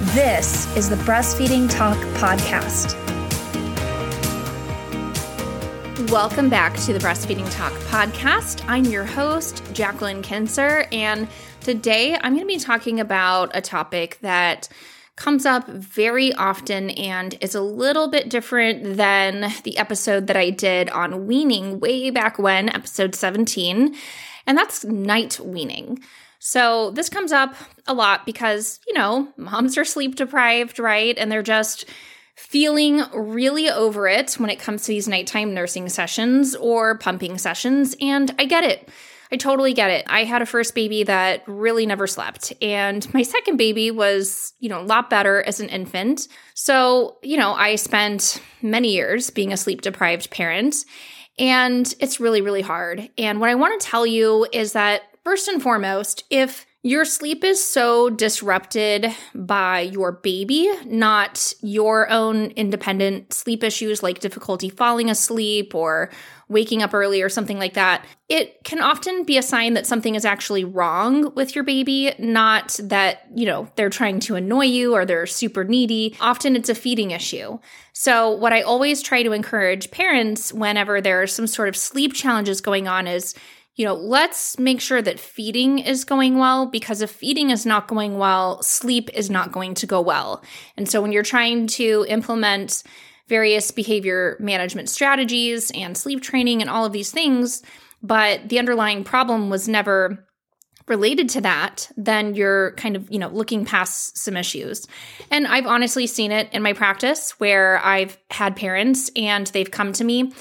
This is the Breastfeeding Talk Podcast. Welcome back to the Breastfeeding Talk podcast. I'm your host, Jacqueline Kinser, and today I'm going to be talking about a topic that comes up very often and is a little bit different than the episode that I did on weaning way back when, episode 17, and that's night weaning. So, this comes up a lot because, you know, moms are sleep deprived, right? And they're just feeling really over it when it comes to these nighttime nursing sessions or pumping sessions. And I get it. I totally get it. I had a first baby that really never slept. And my second baby was, you know, a lot better as an infant. So, you know, I spent many years being a sleep deprived parent. And it's really, really hard. And what I want to tell you is that First and foremost, if your sleep is so disrupted by your baby, not your own independent sleep issues like difficulty falling asleep or waking up early or something like that. It can often be a sign that something is actually wrong with your baby, not that, you know, they're trying to annoy you or they're super needy. Often it's a feeding issue. So, what I always try to encourage parents whenever there are some sort of sleep challenges going on is you know, let's make sure that feeding is going well because if feeding is not going well, sleep is not going to go well. And so when you're trying to implement various behavior management strategies and sleep training and all of these things, but the underlying problem was never related to that, then you're kind of, you know, looking past some issues. And I've honestly seen it in my practice where I've had parents and they've come to me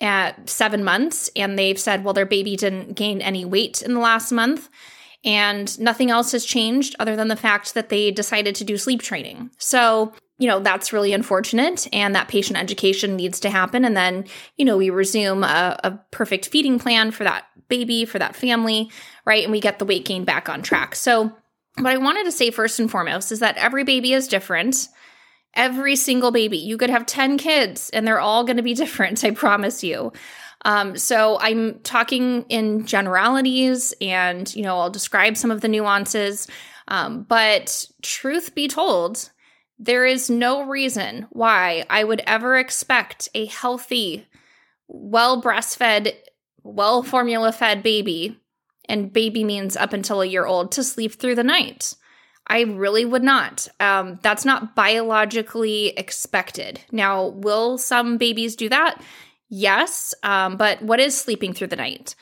at seven months and they've said, well, their baby didn't gain any weight in the last month and nothing else has changed other than the fact that they decided to do sleep training. So, you know, that's really unfortunate and that patient education needs to happen. And then, you know, we resume a, a perfect feeding plan for that baby, for that family, right? And we get the weight gain back on track. So, what I wanted to say first and foremost is that every baby is different. Every single baby. You could have 10 kids and they're all going to be different, I promise you. Um, so I'm talking in generalities and, you know, I'll describe some of the nuances. Um, but truth be told, there is no reason why I would ever expect a healthy, well breastfed, well formula fed baby, and baby means up until a year old, to sleep through the night. I really would not. Um, that's not biologically expected. Now, will some babies do that? Yes. Um, but what is sleeping through the night?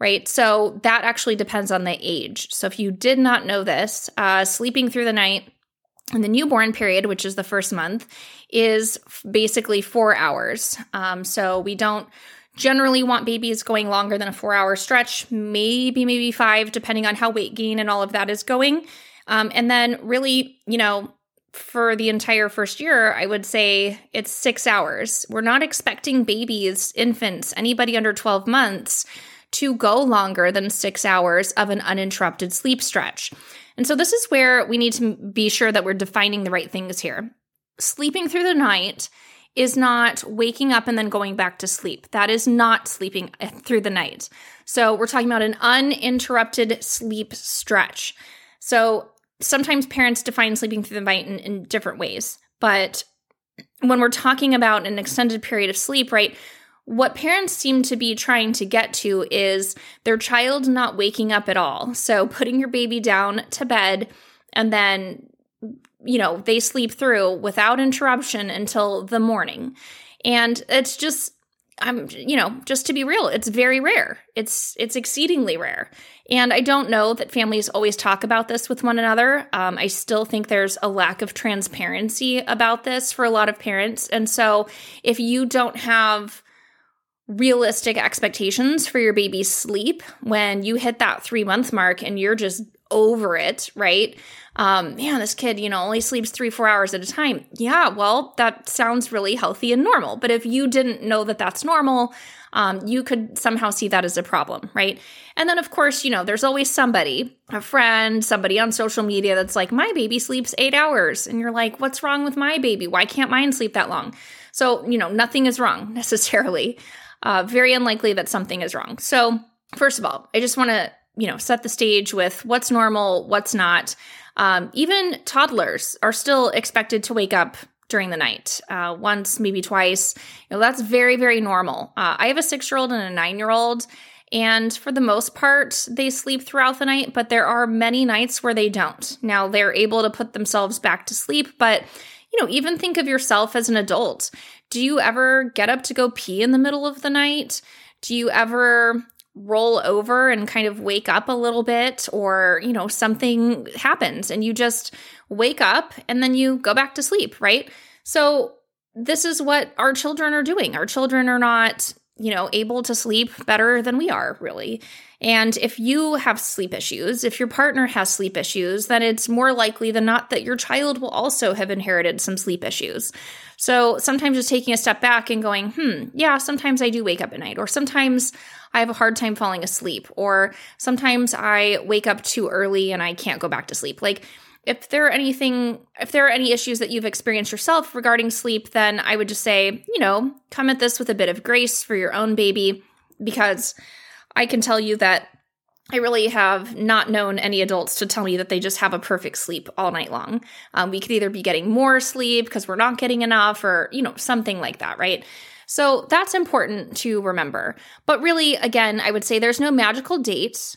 Right. So that actually depends on the age. So if you did not know this, uh, sleeping through the night in the newborn period, which is the first month, is basically four hours. Um, so we don't generally want babies going longer than a four hour stretch, maybe, maybe five, depending on how weight gain and all of that is going. Um, and then, really, you know, for the entire first year, I would say it's six hours. We're not expecting babies, infants, anybody under 12 months to go longer than six hours of an uninterrupted sleep stretch. And so, this is where we need to be sure that we're defining the right things here. Sleeping through the night is not waking up and then going back to sleep. That is not sleeping through the night. So, we're talking about an uninterrupted sleep stretch. So, sometimes parents define sleeping through the night in, in different ways. But when we're talking about an extended period of sleep, right, what parents seem to be trying to get to is their child not waking up at all. So putting your baby down to bed and then, you know, they sleep through without interruption until the morning. And it's just I'm you know, just to be real, it's very rare. It's it's exceedingly rare. And I don't know that families always talk about this with one another. Um, I still think there's a lack of transparency about this for a lot of parents. And so if you don't have realistic expectations for your baby's sleep when you hit that three month mark and you're just over it, right? Um, man, this kid, you know, only sleeps three, four hours at a time. Yeah, well, that sounds really healthy and normal. But if you didn't know that that's normal, um, you could somehow see that as a problem, right? And then, of course, you know, there's always somebody, a friend, somebody on social media that's like, my baby sleeps eight hours. And you're like, what's wrong with my baby? Why can't mine sleep that long? So, you know, nothing is wrong necessarily. Uh, very unlikely that something is wrong. So, first of all, I just want to, you know, set the stage with what's normal, what's not. Um, even toddlers are still expected to wake up during the night, uh, once, maybe twice. You know, that's very, very normal. Uh, I have a six year old and a nine year old, and for the most part, they sleep throughout the night, but there are many nights where they don't. Now, they're able to put themselves back to sleep, but you know, even think of yourself as an adult. Do you ever get up to go pee in the middle of the night? Do you ever roll over and kind of wake up a little bit or you know something happens and you just wake up and then you go back to sleep right? So this is what our children are doing. Our children are not you know able to sleep better than we are really and if you have sleep issues if your partner has sleep issues then it's more likely than not that your child will also have inherited some sleep issues so sometimes just taking a step back and going, hmm, yeah, sometimes I do wake up at night, or sometimes I have a hard time falling asleep, or sometimes I wake up too early and I can't go back to sleep. Like, if there are anything if there are any issues that you've experienced yourself regarding sleep then i would just say you know come at this with a bit of grace for your own baby because i can tell you that I really have not known any adults to tell me that they just have a perfect sleep all night long. Um, we could either be getting more sleep because we're not getting enough or, you know, something like that, right? So that's important to remember. But really, again, I would say there's no magical date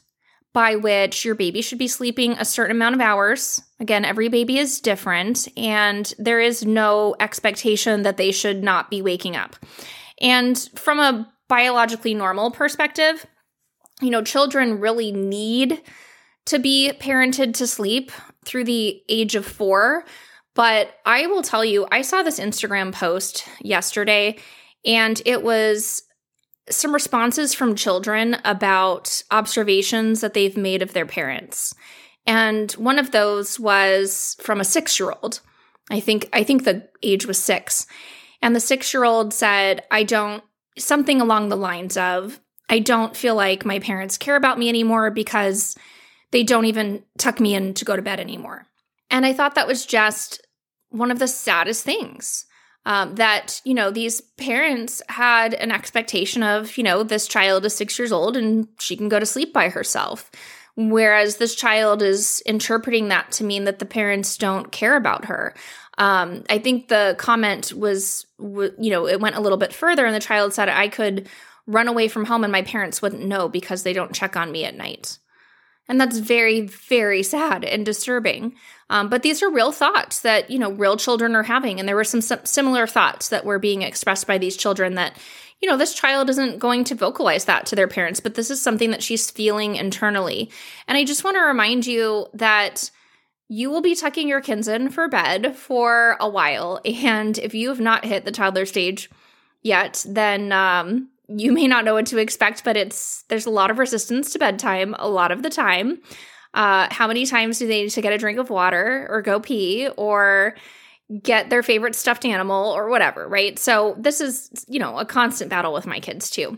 by which your baby should be sleeping a certain amount of hours. Again, every baby is different, and there is no expectation that they should not be waking up. And from a biologically normal perspective, you know, children really need to be parented to sleep through the age of four. But I will tell you, I saw this Instagram post yesterday, and it was some responses from children about observations that they've made of their parents. And one of those was from a six year old. I think I think the age was six. And the six year old said, I don't something along the lines of, I don't feel like my parents care about me anymore because they don't even tuck me in to go to bed anymore. And I thought that was just one of the saddest things. Um, that, you know, these parents had an expectation of, you know, this child is six years old and she can go to sleep by herself. Whereas this child is interpreting that to mean that the parents don't care about her. Um, I think the comment was, you know, it went a little bit further, and the child said, I could run away from home and my parents wouldn't know because they don't check on me at night. And that's very, very sad and disturbing. Um, but these are real thoughts that, you know, real children are having. And there were some, similar thoughts that were being expressed by these children that, you know, this child isn't going to vocalize that to their parents, but this is something that she's feeling internally. And I just want to remind you that you will be tucking your kids in for bed for a while. And if you have not hit the toddler stage yet, then um, you may not know what to expect, but it's there's a lot of resistance to bedtime a lot of the time. Uh, how many times do they need to get a drink of water or go pee or get their favorite stuffed animal or whatever, right? So this is, you know, a constant battle with my kids too.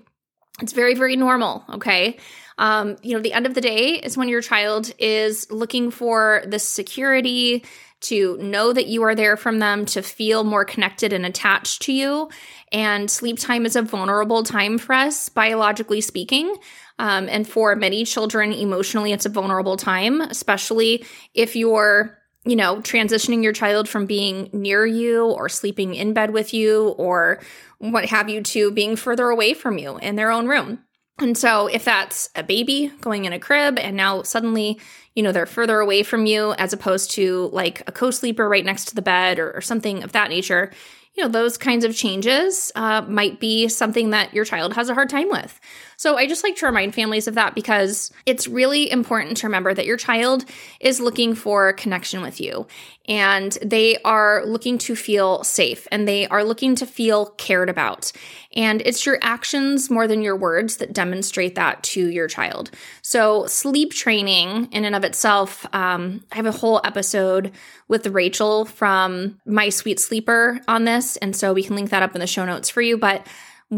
It's very, very normal, okay? Um, you know, the end of the day is when your child is looking for the security, to know that you are there from them, to feel more connected and attached to you. And sleep time is a vulnerable time for us, biologically speaking. Um, and for many children, emotionally, it's a vulnerable time, especially if you're you know, transitioning your child from being near you or sleeping in bed with you or what have you to being further away from you in their own room. And so, if that's a baby going in a crib and now suddenly, you know, they're further away from you as opposed to like a co sleeper right next to the bed or, or something of that nature, you know, those kinds of changes uh, might be something that your child has a hard time with. So I just like to remind families of that because it's really important to remember that your child is looking for connection with you and they are looking to feel safe and they are looking to feel cared about. And it's your actions more than your words that demonstrate that to your child. So, sleep training in and of itself, um, I have a whole episode with Rachel from My Sweet Sleeper on this. And so we can link that up in the show notes for you. But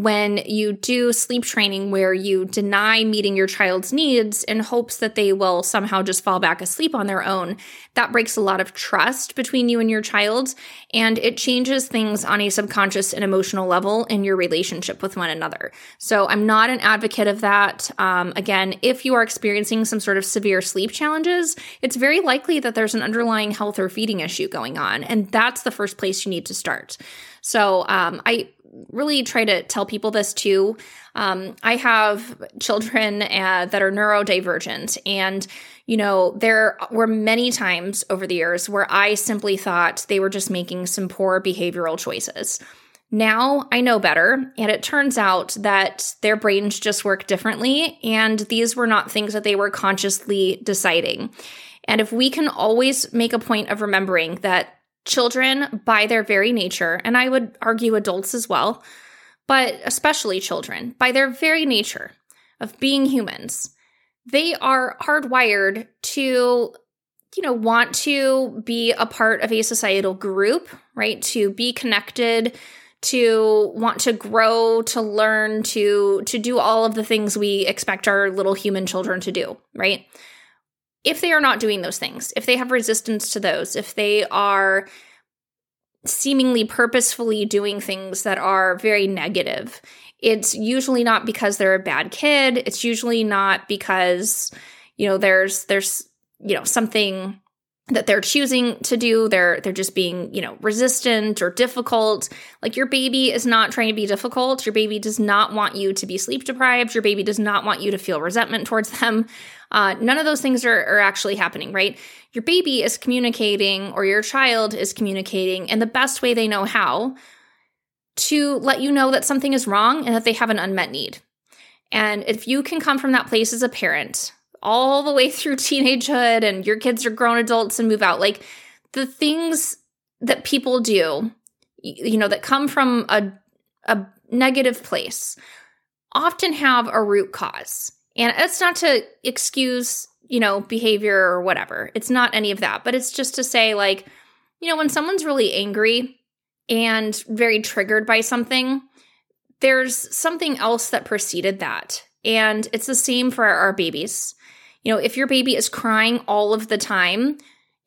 when you do sleep training where you deny meeting your child's needs in hopes that they will somehow just fall back asleep on their own, that breaks a lot of trust between you and your child. And it changes things on a subconscious and emotional level in your relationship with one another. So I'm not an advocate of that. Um, again, if you are experiencing some sort of severe sleep challenges, it's very likely that there's an underlying health or feeding issue going on. And that's the first place you need to start. So um, I really try to tell people this too. Um, I have children uh, that are neurodivergent, and you know, there were many times over the years where I simply thought they were just making some poor behavioral choices. Now I know better, and it turns out that their brains just work differently, and these were not things that they were consciously deciding. And if we can always make a point of remembering that Children, by their very nature, and I would argue adults as well, but especially children, by their very nature of being humans, they are hardwired to, you know, want to be a part of a societal group, right? To be connected, to want to grow, to learn, to to do all of the things we expect our little human children to do, right? If they are not doing those things, if they have resistance to those, if they are seemingly purposefully doing things that are very negative, it's usually not because they're a bad kid. It's usually not because, you know, there's there's, you know, something that they're choosing to do. They're they're just being you know resistant or difficult. Like your baby is not trying to be difficult. Your baby does not want you to be sleep deprived your baby does not want you to feel resentment towards them uh, none of those things are, are actually happening right your baby is communicating or your child is communicating in the best way they know how to let you know that something is wrong and that they have an unmet need and if you can come from that place as a parent all the way through teenagehood and your kids are grown adults and move out. Like the things that people do, you know, that come from a, a negative place often have a root cause. And it's not to excuse, you know, behavior or whatever. It's not any of that, but it's just to say, like, you know, when someone's really angry and very triggered by something, there's something else that preceded that. And it's the same for our babies. You know, if your baby is crying all of the time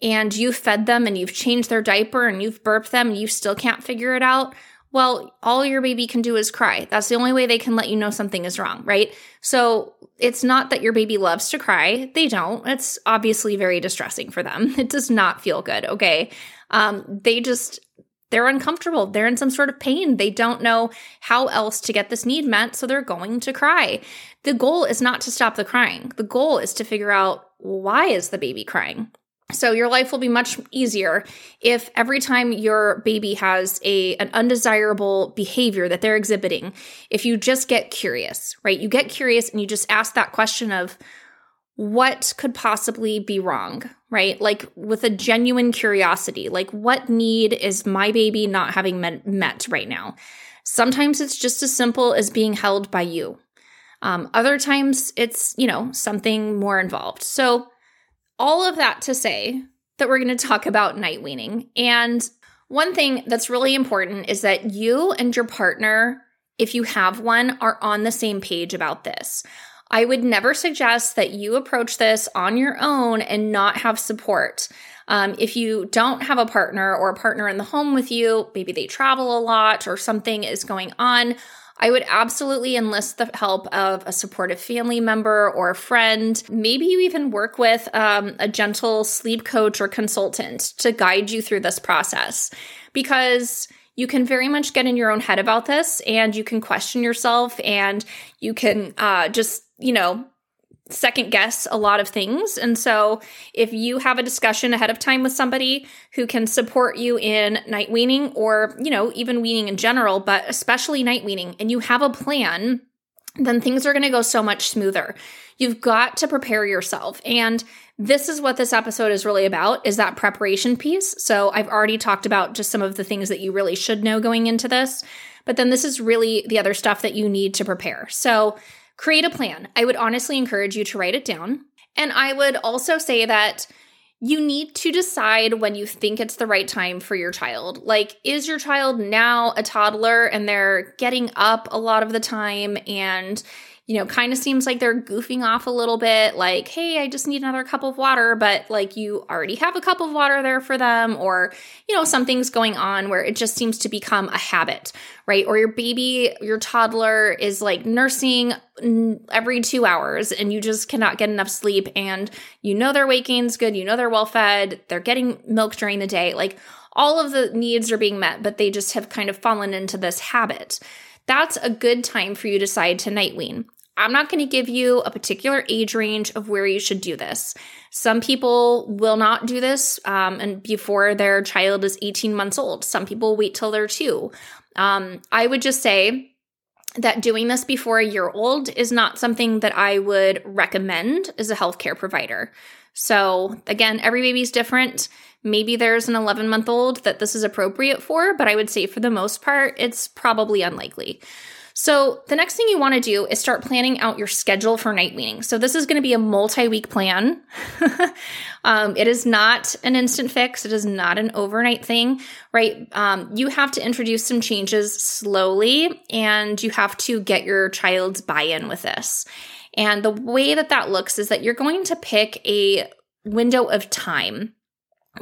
and you fed them and you've changed their diaper and you've burped them and you still can't figure it out, well, all your baby can do is cry. That's the only way they can let you know something is wrong, right? So it's not that your baby loves to cry. They don't. It's obviously very distressing for them. It does not feel good, okay? Um, they just they're uncomfortable. They're in some sort of pain. They don't know how else to get this need met, so they're going to cry. The goal is not to stop the crying. The goal is to figure out why is the baby crying? So your life will be much easier if every time your baby has a an undesirable behavior that they're exhibiting, if you just get curious, right? You get curious and you just ask that question of what could possibly be wrong, right? Like with a genuine curiosity, like what need is my baby not having met, met right now? Sometimes it's just as simple as being held by you. Um, other times it's, you know, something more involved. So, all of that to say that we're going to talk about night weaning. And one thing that's really important is that you and your partner, if you have one, are on the same page about this. I would never suggest that you approach this on your own and not have support. Um, if you don't have a partner or a partner in the home with you, maybe they travel a lot or something is going on, I would absolutely enlist the help of a supportive family member or a friend. Maybe you even work with um, a gentle sleep coach or consultant to guide you through this process because you can very much get in your own head about this and you can question yourself and you can uh, just, you know, second guess a lot of things. And so, if you have a discussion ahead of time with somebody who can support you in night weaning or, you know, even weaning in general, but especially night weaning, and you have a plan, then things are going to go so much smoother. You've got to prepare yourself. And this is what this episode is really about is that preparation piece. So I've already talked about just some of the things that you really should know going into this, but then this is really the other stuff that you need to prepare. So create a plan. I would honestly encourage you to write it down. And I would also say that you need to decide when you think it's the right time for your child. Like, is your child now a toddler and they're getting up a lot of the time and you know, kind of seems like they're goofing off a little bit, like, hey, I just need another cup of water, but like you already have a cup of water there for them, or, you know, something's going on where it just seems to become a habit, right? Or your baby, your toddler is like nursing every two hours and you just cannot get enough sleep, and you know their weight gain's good, you know they're well fed, they're getting milk during the day, like all of the needs are being met, but they just have kind of fallen into this habit that's a good time for you to decide to night wean. I'm not going to give you a particular age range of where you should do this. Some people will not do this um, and before their child is 18 months old. Some people wait till they're two. Um, I would just say that doing this before a year old is not something that I would recommend as a healthcare provider. So, again, every baby's different. Maybe there's an 11 month old that this is appropriate for, but I would say for the most part, it's probably unlikely. So, the next thing you want to do is start planning out your schedule for night weaning. So, this is going to be a multi week plan. um, it is not an instant fix, it is not an overnight thing, right? Um, you have to introduce some changes slowly and you have to get your child's buy in with this. And the way that that looks is that you're going to pick a window of time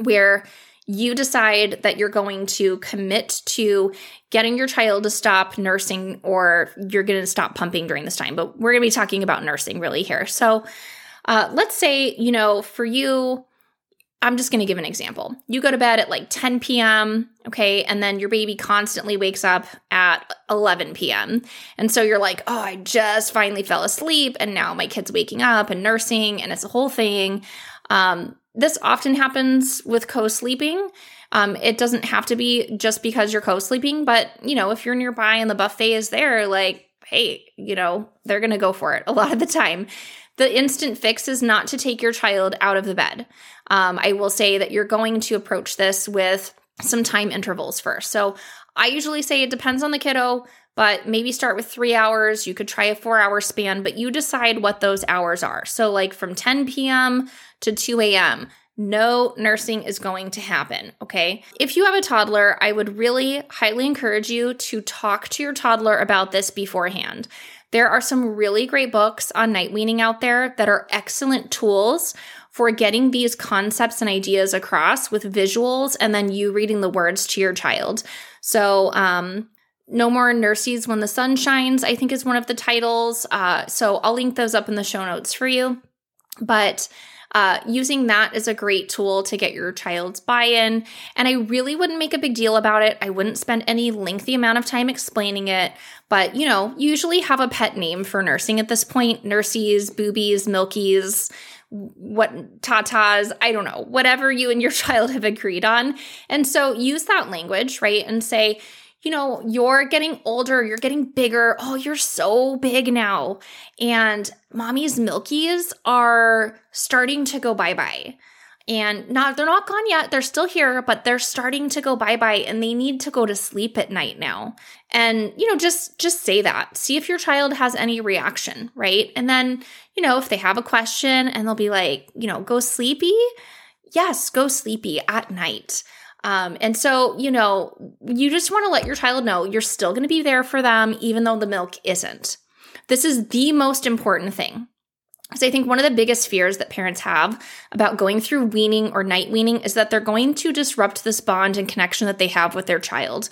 where you decide that you're going to commit to getting your child to stop nursing or you're going to stop pumping during this time. But we're going to be talking about nursing really here. So uh, let's say, you know, for you, I'm just going to give an example. You go to bed at like 10 p.m., okay, and then your baby constantly wakes up at 11 p.m. And so you're like, oh, I just finally fell asleep, and now my kid's waking up and nursing, and it's a whole thing. Um, this often happens with co sleeping. Um, it doesn't have to be just because you're co sleeping, but you know, if you're nearby and the buffet is there, like, hey, you know, they're going to go for it a lot of the time. The instant fix is not to take your child out of the bed. Um, I will say that you're going to approach this with some time intervals first. So I usually say it depends on the kiddo, but maybe start with three hours. You could try a four hour span, but you decide what those hours are. So, like from 10 p.m. to 2 a.m., no nursing is going to happen. Okay. If you have a toddler, I would really highly encourage you to talk to your toddler about this beforehand. There are some really great books on night weaning out there that are excellent tools for getting these concepts and ideas across with visuals and then you reading the words to your child. So, um, no More Nursies When the Sun Shines, I think is one of the titles. Uh, so I'll link those up in the show notes for you. But uh, using that is a great tool to get your child's buy in. And I really wouldn't make a big deal about it. I wouldn't spend any lengthy amount of time explaining it. But, you know, usually have a pet name for nursing at this point nursies, boobies, milkies, what tatas, I don't know, whatever you and your child have agreed on. And so use that language, right? And say, you know, you're getting older, you're getting bigger. Oh, you're so big now. And mommy's milkies are starting to go bye bye. And not they're not gone yet. They're still here, but they're starting to go bye-bye and they need to go to sleep at night now. And you know, just just say that. See if your child has any reaction, right? And then, you know, if they have a question and they'll be like, you know, go sleepy? Yes, go sleepy at night. Um, and so, you know, you just want to let your child know you're still going to be there for them, even though the milk isn't. This is the most important thing. So I think one of the biggest fears that parents have about going through weaning or night weaning is that they're going to disrupt this bond and connection that they have with their child.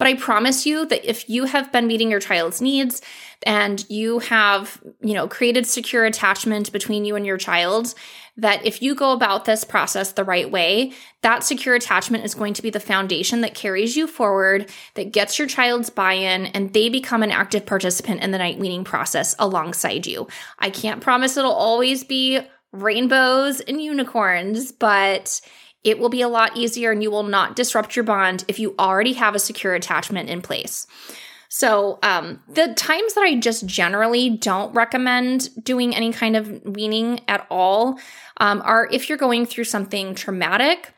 But I promise you that if you have been meeting your child's needs and you have, you know, created secure attachment between you and your child, that if you go about this process the right way, that secure attachment is going to be the foundation that carries you forward, that gets your child's buy in, and they become an active participant in the night weaning process alongside you. I can't promise it'll always be rainbows and unicorns, but it will be a lot easier and you will not disrupt your bond if you already have a secure attachment in place. So, um, the times that I just generally don't recommend doing any kind of weaning at all um, are if you're going through something traumatic.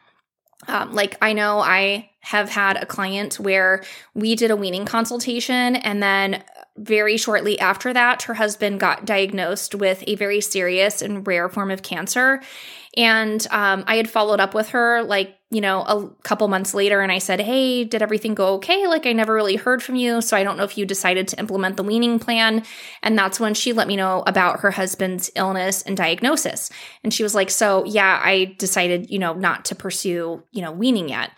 Um, like, I know I have had a client where we did a weaning consultation and then very shortly after that, her husband got diagnosed with a very serious and rare form of cancer. And um, I had followed up with her like, you know, a couple months later and I said, Hey, did everything go okay? Like, I never really heard from you. So I don't know if you decided to implement the weaning plan. And that's when she let me know about her husband's illness and diagnosis. And she was like, So yeah, I decided, you know, not to pursue, you know, weaning yet.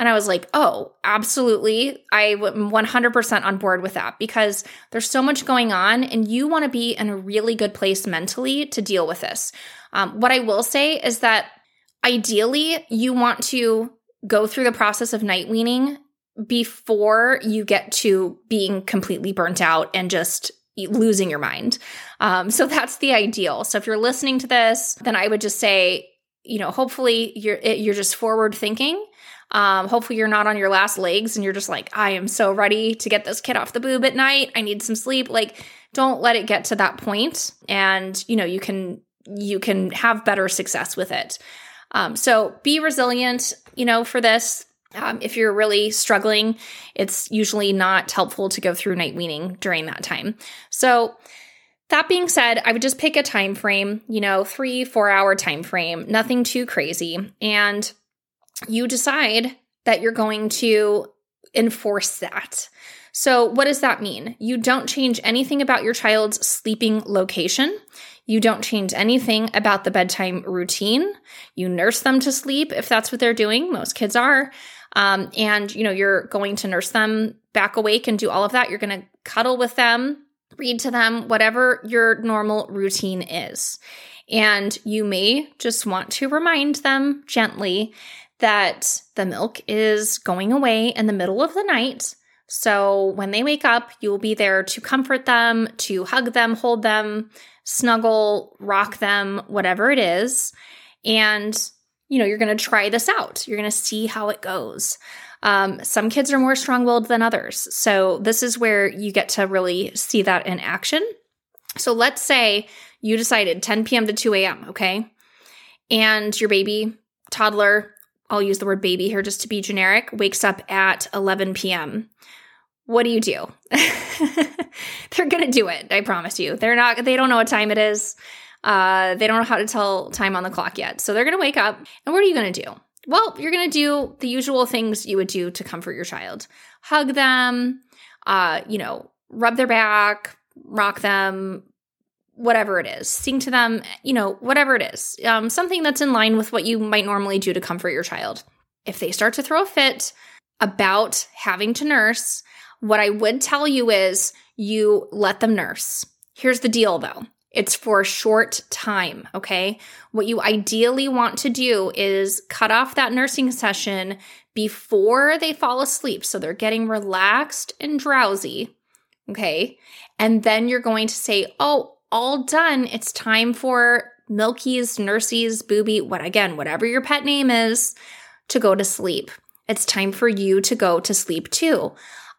And I was like, oh, absolutely. I'm 100% on board with that because there's so much going on and you want to be in a really good place mentally to deal with this. Um, what I will say is that ideally, you want to go through the process of night weaning before you get to being completely burnt out and just losing your mind. Um, so that's the ideal. So if you're listening to this, then I would just say, you know, hopefully you're you're just forward thinking um, hopefully, you're not on your last legs and you're just like, I am so ready to get this kid off the boob at night. I need some sleep. Like, don't let it get to that point, and you know you can you can have better success with it. Um, so be resilient. You know, for this, um, if you're really struggling, it's usually not helpful to go through night weaning during that time. So that being said, I would just pick a time frame, you know, three, four hour time frame, nothing too crazy. And you decide that you're going to enforce that. So, what does that mean? You don't change anything about your child's sleeping location. You don't change anything about the bedtime routine. You nurse them to sleep if that's what they're doing. Most kids are. Um, and you know you're going to nurse them back awake and do all of that. You're going to cuddle with them, read to them, whatever your normal routine is. And you may just want to remind them gently that the milk is going away in the middle of the night. So when they wake up, you will be there to comfort them, to hug them, hold them, snuggle, rock them, whatever it is. And, you know, you're going to try this out. You're going to see how it goes. Um, some kids are more strong willed than others. So this is where you get to really see that in action. So let's say you decided 10 p.m. to 2 a.m., okay? And your baby, toddler, I'll use the word baby here just to be generic, wakes up at 11 p.m. What do you do? They're going to do it, I promise you. They're not they don't know what time it is. Uh, they don't know how to tell time on the clock yet. So they're going to wake up. And what are you going to do? Well, you're going to do the usual things you would do to comfort your child. Hug them, uh, you know, rub their back, rock them, whatever it is, sing to them, you know, whatever it is, um, something that's in line with what you might normally do to comfort your child. If they start to throw a fit about having to nurse, what I would tell you is you let them nurse. Here's the deal though. It's for a short time, okay? What you ideally want to do is cut off that nursing session before they fall asleep. So they're getting relaxed and drowsy, okay? And then you're going to say, oh, all done. It's time for Milky's, Nurse's, Booby, what again, whatever your pet name is, to go to sleep. It's time for you to go to sleep too.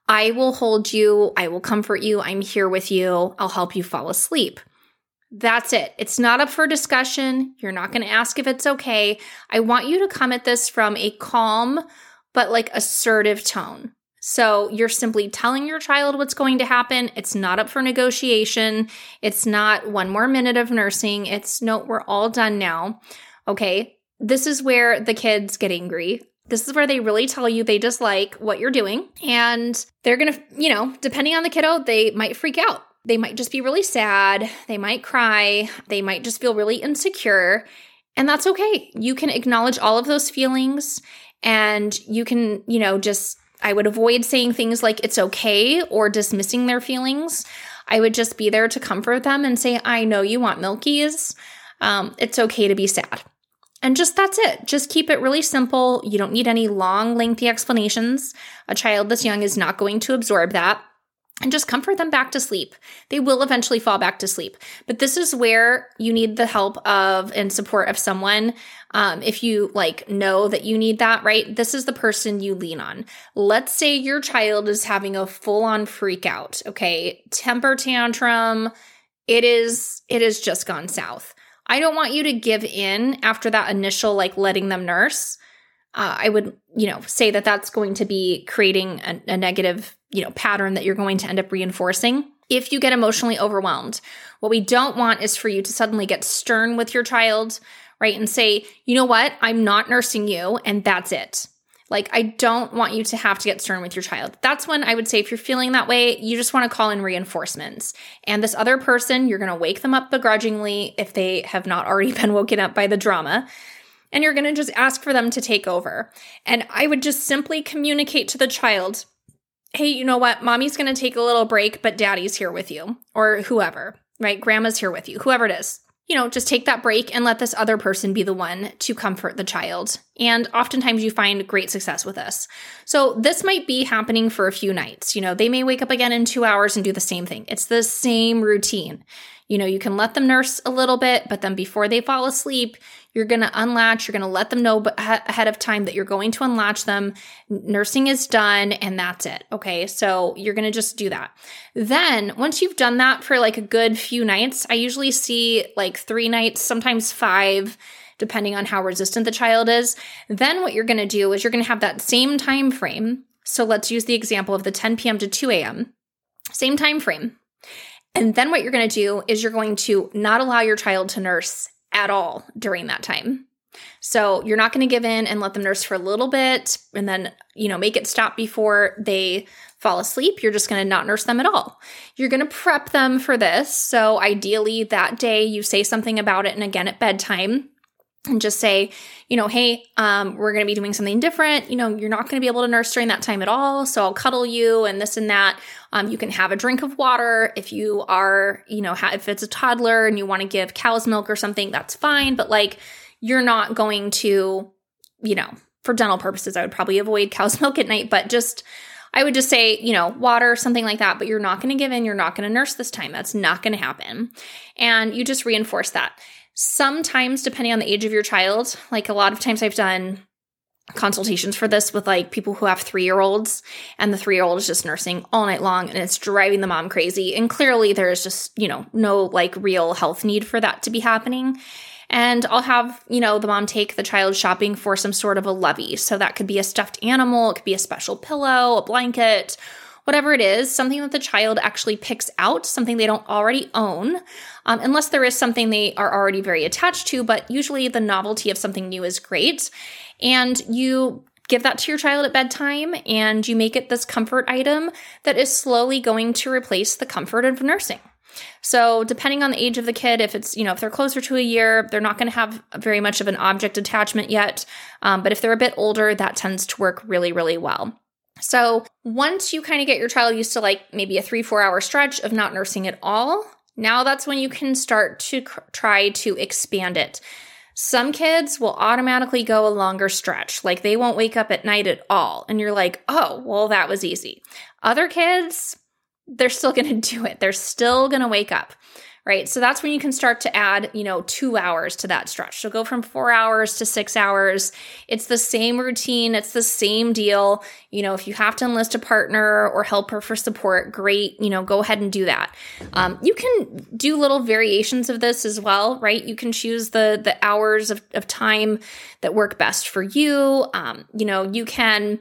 I will hold you. I will comfort you. I'm here with you. I'll help you fall asleep. That's it. It's not up for discussion. You're not going to ask if it's okay. I want you to come at this from a calm, but like assertive tone. So you're simply telling your child what's going to happen. It's not up for negotiation. It's not one more minute of nursing. It's no, we're all done now. Okay. This is where the kids get angry. This is where they really tell you they dislike what you're doing. And they're going to, you know, depending on the kiddo, they might freak out. They might just be really sad. They might cry. They might just feel really insecure. And that's okay. You can acknowledge all of those feelings and you can, you know, just I would avoid saying things like it's okay or dismissing their feelings. I would just be there to comfort them and say, I know you want milkies. Um, it's okay to be sad. And just that's it. Just keep it really simple. You don't need any long, lengthy explanations. A child this young is not going to absorb that. And just comfort them back to sleep. They will eventually fall back to sleep. But this is where you need the help of and support of someone. Um, if you like know that you need that, right? This is the person you lean on. Let's say your child is having a full on freak out. Okay. Temper tantrum. It is, it has just gone south I don't want you to give in after that initial like letting them nurse. Uh, I would, you know, say that that's going to be creating a, a negative, you know, pattern that you're going to end up reinforcing if you get emotionally overwhelmed. What we don't want is for you to suddenly get stern with your child, right? And say, you know what? I'm not nursing you, and that's it. Like, I don't want you to have to get stern with your child. That's when I would say, if you're feeling that way, you just want to call in reinforcements. And this other person, you're going to wake them up begrudgingly if they have not already been woken up by the drama. And you're going to just ask for them to take over. And I would just simply communicate to the child, hey, you know what? Mommy's going to take a little break, but daddy's here with you, or whoever, right? Grandma's here with you, whoever it is you know, just take that break and let this other person be the one to comfort the child. And oftentimes you find great success with this. So this might be happening for a few nights. You know, they may wake up again in two hours and do the same thing. It's the same routine. You know, you can let them nurse a little bit, but then before they fall asleep, you're going to unlatch. You're going to let them know ahead of time that you're going to unlatch them. Nursing is done and that's it. Okay. So you're going to just do that. Then once you've done that for like a good few nights, I usually see like three nights, sometimes five depending on how resistant the child is. Then what you're going to do is you're going to have that same time frame. So let's use the example of the 10 p.m. to 2 a.m. Same time frame. And then what you're going to do is you're going to not allow your child to nurse at all during that time. So you're not going to give in and let them nurse for a little bit and then, you know, make it stop before they fall asleep. You're just going to not nurse them at all. You're going to prep them for this. So ideally that day you say something about it and again at bedtime and just say, you know, hey, um, we're going to be doing something different. You know, you're not going to be able to nurse during that time at all. So I'll cuddle you and this and that. Um, you can have a drink of water if you are, you know, ha- if it's a toddler and you want to give cow's milk or something, that's fine. But like, you're not going to, you know, for dental purposes, I would probably avoid cow's milk at night, but just, I would just say, you know, water, something like that, but you're not going to give in. You're not going to nurse this time. That's not going to happen. And you just reinforce that. Sometimes, depending on the age of your child, like a lot of times I've done consultations for this with like people who have three year olds and the three year old is just nursing all night long and it's driving the mom crazy. And clearly there's just, you know, no like real health need for that to be happening. And I'll have, you know, the mom take the child shopping for some sort of a lovey. So that could be a stuffed animal, it could be a special pillow, a blanket, whatever it is, something that the child actually picks out, something they don't already own, um, unless there is something they are already very attached to. But usually the novelty of something new is great. And you give that to your child at bedtime and you make it this comfort item that is slowly going to replace the comfort of nursing. So, depending on the age of the kid, if it's, you know, if they're closer to a year, they're not going to have very much of an object attachment yet. Um, but if they're a bit older, that tends to work really, really well. So once you kind of get your child used to like maybe a three, four hour stretch of not nursing at all, now that's when you can start to cr- try to expand it. Some kids will automatically go a longer stretch, like they won't wake up at night at all. And you're like, oh, well, that was easy. Other kids, they're still gonna do it. They're still gonna wake up right? So that's when you can start to add, you know, two hours to that stretch. So go from four hours to six hours. It's the same routine, it's the same deal. You know, if you have to enlist a partner or helper for support, great, you know, go ahead and do that. Um, you can do little variations of this as well, right? You can choose the the hours of, of time that work best for you. Um, you know, you can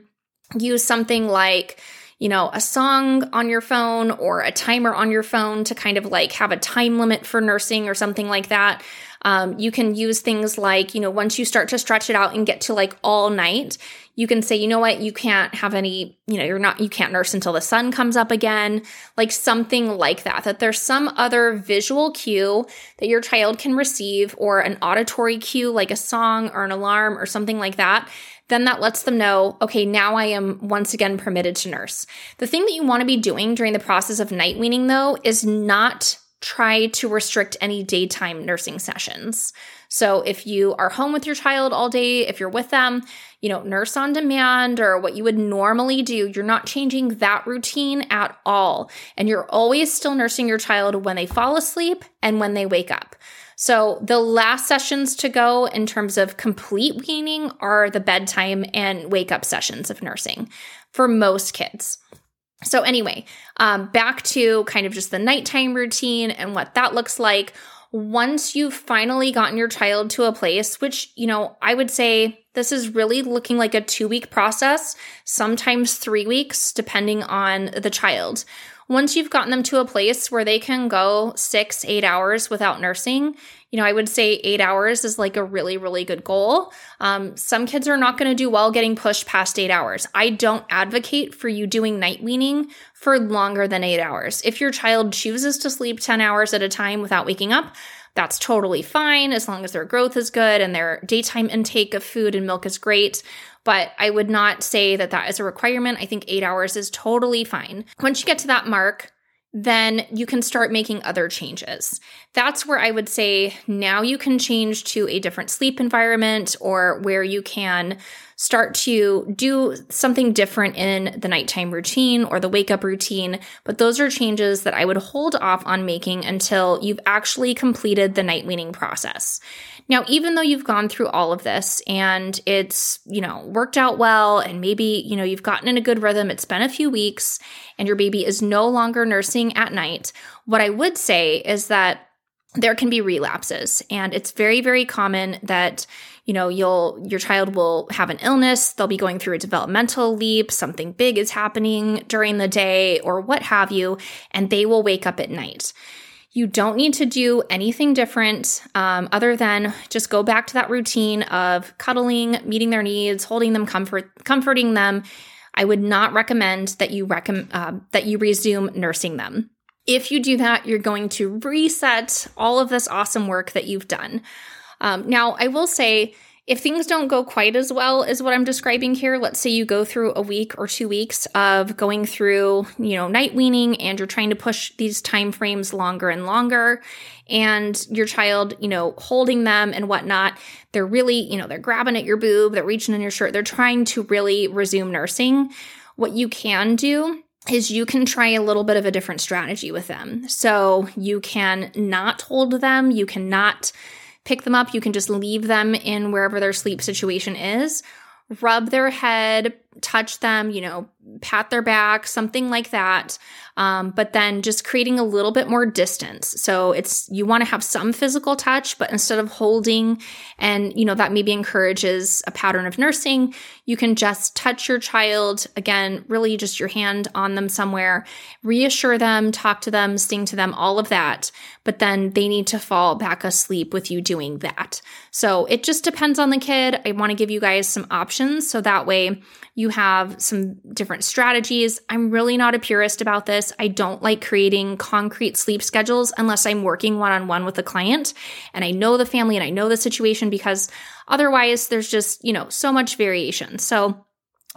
use something like you know, a song on your phone or a timer on your phone to kind of like have a time limit for nursing or something like that. Um, you can use things like, you know, once you start to stretch it out and get to like all night, you can say, you know what, you can't have any, you know, you're not, you can't nurse until the sun comes up again, like something like that. That there's some other visual cue that your child can receive or an auditory cue, like a song or an alarm or something like that then that lets them know, okay, now I am once again permitted to nurse. The thing that you want to be doing during the process of night weaning, though, is not try to restrict any daytime nursing sessions. So if you are home with your child all day, if you're with them, you know, nurse on demand or what you would normally do, you're not changing that routine at all. And you're always still nursing your child when they fall asleep and when they wake up. So the last sessions to go in terms of complete weaning are the bedtime and wake up sessions of nursing for most kids. So, anyway, um, back to kind of just the nighttime routine and what that looks like. Once you've finally gotten your child to a place, which, you know, I would say this is really looking like a two week process, sometimes three weeks, depending on the child. Once you've gotten them to a place where they can go six, eight hours without nursing, you know, I would say eight hours is like a really, really good goal. Um, some kids are not going to do well getting pushed past eight hours. I don't advocate for you doing night weaning for longer than eight hours. If your child chooses to sleep 10 hours at a time without waking up, that's totally fine as long as their growth is good and their daytime intake of food and milk is great. But I would not say that that is a requirement. I think eight hours is totally fine. Once you get to that mark, then you can start making other changes. That's where I would say now you can change to a different sleep environment or where you can start to do something different in the nighttime routine or the wake up routine. But those are changes that I would hold off on making until you've actually completed the night weaning process. Now, even though you've gone through all of this and it's, you know, worked out well and maybe, you know, you've gotten in a good rhythm, it's been a few weeks and your baby is no longer nursing at night, what I would say is that there can be relapses. And it's very very common that you know you'll your child will have an illness they'll be going through a developmental leap something big is happening during the day or what have you and they will wake up at night you don't need to do anything different um, other than just go back to that routine of cuddling, meeting their needs, holding them, comfort, comforting them. I would not recommend that you uh, that you resume nursing them. If you do that, you're going to reset all of this awesome work that you've done. Um, now, I will say if things don't go quite as well as what I'm describing here, let's say you go through a week or two weeks of going through, you know, night weaning and you're trying to push these time frames longer and longer and your child, you know, holding them and whatnot, they're really, you know, they're grabbing at your boob, they're reaching in your shirt, they're trying to really resume nursing. What you can do is you can try a little bit of a different strategy with them. So you can not hold them, you cannot pick them up. You can just leave them in wherever their sleep situation is, rub their head, touch them, you know, pat their back, something like that. Um, but then just creating a little bit more distance. So it's, you want to have some physical touch, but instead of holding and, you know, that maybe encourages a pattern of nursing, you can just touch your child again, really just your hand on them somewhere, reassure them, talk to them, sing to them, all of that. But then they need to fall back asleep with you doing that. So it just depends on the kid. I want to give you guys some options so that way you have some different strategies. I'm really not a purist about this. I don't like creating concrete sleep schedules unless I'm working one on one with a client and I know the family and I know the situation because otherwise there's just, you know, so much variation. So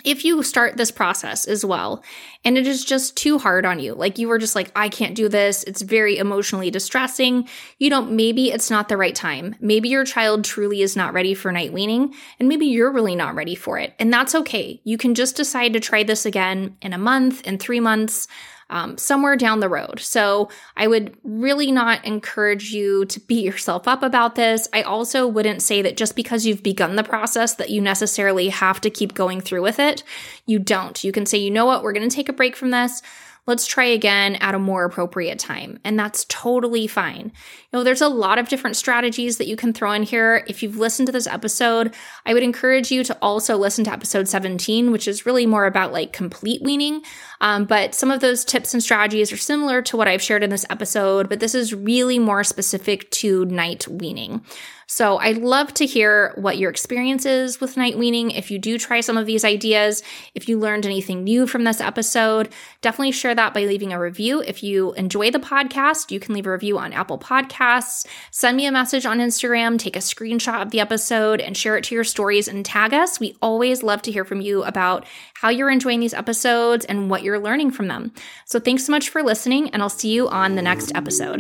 if you start this process as well and it is just too hard on you, like you were just like, I can't do this, it's very emotionally distressing, you know, maybe it's not the right time. Maybe your child truly is not ready for night weaning, and maybe you're really not ready for it. And that's okay. You can just decide to try this again in a month, in three months um, somewhere down the road. So I would really not encourage you to beat yourself up about this. I also wouldn't say that just because you've begun the process that you necessarily have to keep going through with it. You don't. You can say, you know what, we're going to take a break from this let's try again at a more appropriate time. And that's totally fine. You know, there's a lot of different strategies that you can throw in here. If you've listened to this episode, I would encourage you to also listen to episode 17, which is really more about like complete weaning. Um, but some of those tips and strategies are similar to what I've shared in this episode, but this is really more specific to night weaning. So I'd love to hear what your experience is with night weaning. If you do try some of these ideas, if you learned anything new from this episode, definitely share that by leaving a review. If you enjoy the podcast, you can leave a review on Apple Podcasts, send me a message on Instagram, take a screenshot of the episode and share it to your stories and tag us. We always love to hear from you about how you're enjoying these episodes and what you're learning from them. So thanks so much for listening, and I'll see you on the next episode.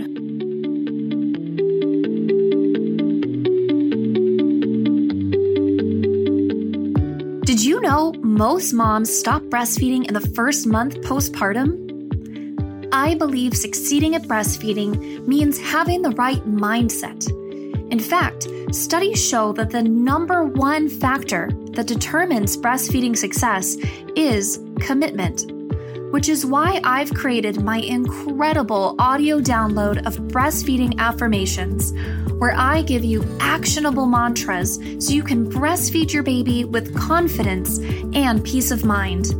Did you know most moms stop breastfeeding in the first month postpartum? I believe succeeding at breastfeeding means having the right mindset in fact, studies show that the number one factor that determines breastfeeding success is commitment which is why I've created my incredible audio download of breastfeeding affirmations, where I give you actionable mantras so you can breastfeed your baby with confidence and peace of mind.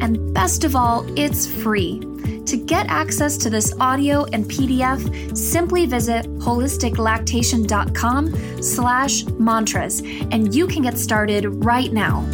And best of all, it's free. To get access to this audio and PDF, simply visit holisticlactation.com slash mantras, and you can get started right now.